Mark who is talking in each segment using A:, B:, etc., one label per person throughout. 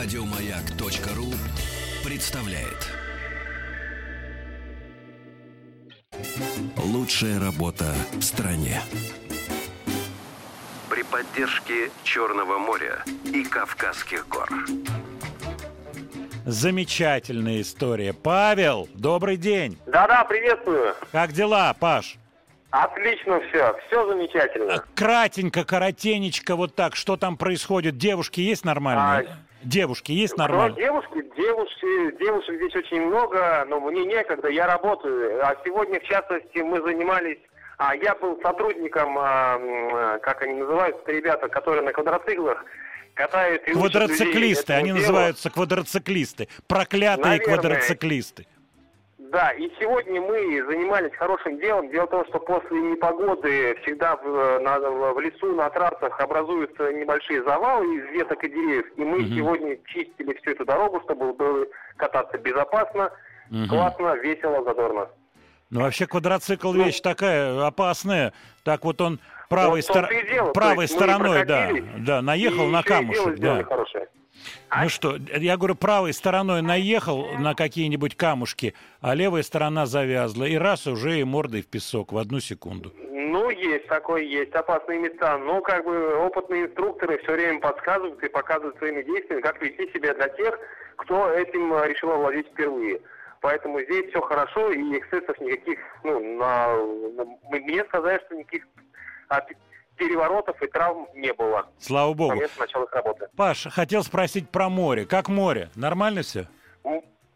A: Радиомаяк.ру представляет. Лучшая работа в стране. При поддержке Черного моря и Кавказских гор.
B: Замечательная история. Павел, добрый день.
C: Да-да, приветствую.
B: Как дела, Паш?
C: Отлично все, все замечательно.
B: Кратенько, коротенечко, вот так. Что там происходит? Девушки есть нормальные? Девушки есть
C: Ну,
B: нормальные?
C: девушки, девушки, девушек здесь очень много, но мне некогда, я работаю. А сегодня, в частности, мы занимались, а, я был сотрудником, а, а, как они называются, ребята, которые на квадроциклах катают и людей
B: Квадроциклисты,
C: этому
B: они
C: делу.
B: называются квадроциклисты. Проклятые
C: Наверное.
B: квадроциклисты.
C: Да, и сегодня мы занимались хорошим делом. Дело в том, что после непогоды всегда в, э, на- в лесу, на трассах образуются небольшие завалы из веток и деревьев. И мы
B: Мгм.
C: сегодня чистили всю эту дорогу, чтобы было кататься безопасно,
B: Мгм.
C: классно, весело, задорно.
B: Ну, вообще квадроцикл
C: Ну.
B: вещь такая опасной. Так вот он правой,
C: Вот
B: стор-
C: дело.
B: Правой стороной, да, да, наехал на камушек. Да.
C: хорошее.
B: Ну что, я говорю, правой стороной наехал на какие-нибудь камушки, а левая сторона завязла. И раз уже и мордой в песок в одну секунду.
C: Ну, есть такое, есть опасные места. Но как бы опытные инструкторы все время подсказывают и показывают своими действиями, как вести себя для тех, кто этим э, решил овладеть впервые. Поэтому здесь все хорошо, и эксцессов никаких, ну, на, мне сказали, что никаких а, переворотов и травм не было
B: Слава
C: с
B: богу.
C: момента начала их работы.
B: Паш, хотел спросить про море. Как море? Нормально все?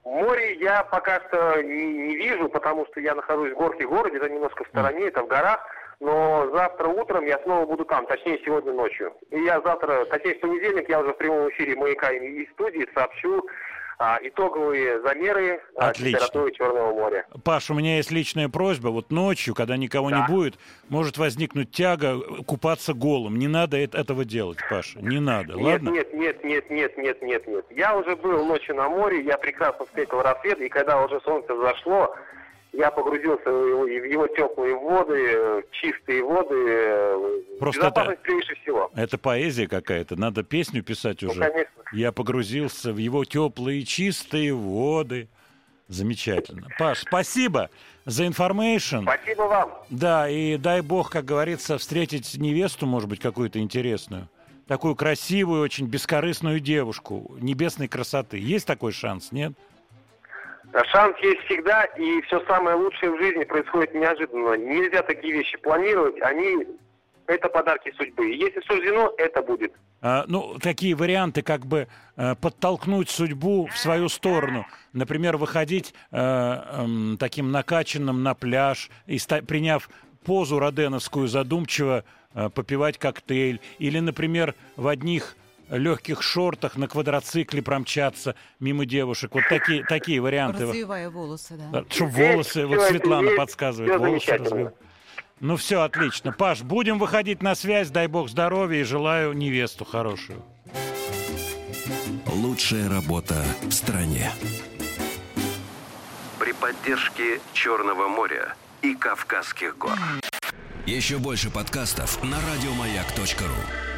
C: Море я пока что не, не вижу, потому что я нахожусь в горке городе, это немножко в стороне, это в горах. Но завтра утром я снова буду там, точнее сегодня ночью. И я завтра, точнее в понедельник, я уже в прямом эфире «Маяка» и студии сообщу а, итоговые замеры а,
B: Отлично.
C: температуры Черного моря.
B: Паш, у меня есть личная просьба. Вот ночью, когда никого не
C: Да.
B: будет, может возникнуть тяга купаться голым. Не надо э- этого делать, Паша. Не надо,
C: Нет,
B: ладно?
C: нет, нет, нет, нет, нет, нет, нет. Я уже был ночью на море, я прекрасно встретил рассвет, и когда уже солнце зашло, я погрузился в его, в его теплые воды, чистые воды. э,
B: Просто
C: Безопасность превыше всего.
B: Это поэзия какая-то. Надо песню писать
C: Ну,
B: уже.
C: конечно.
B: Я погрузился в его теплые чистые воды. Замечательно. Паш, спасибо за information.
C: Спасибо вам.
B: Да, и дай бог, как говорится, встретить невесту, может быть, какую-то интересную. Такую красивую, очень бескорыстную девушку небесной красоты. Есть такой шанс, нет?
C: Шанс есть всегда, и все самое лучшее в жизни происходит неожиданно. Нельзя такие вещи планировать, они это подарки судьбы. И Если суждено, это будет.
B: А, ну, такие варианты, как бы э, подтолкнуть судьбу в свою сторону. Например, выходить э, эм, таким накачанным на пляж и ста- приняв позу роденовскую задумчиво э, попивать коктейль. Или, например, в одних легких шортах на квадроцикле промчаться мимо девушек. Вот такие, такие варианты.
D: Развивая волосы, да.
B: Чтобы волосы, вот Светлана подсказывает, волосы развивать. Ну все, отлично. Паш, будем выходить на связь, дай бог здоровья и желаю невесту хорошую.
A: Лучшая работа в стране. При поддержке Черного моря и Кавказских гор. Еще больше подкастов на радиомаяк.ру.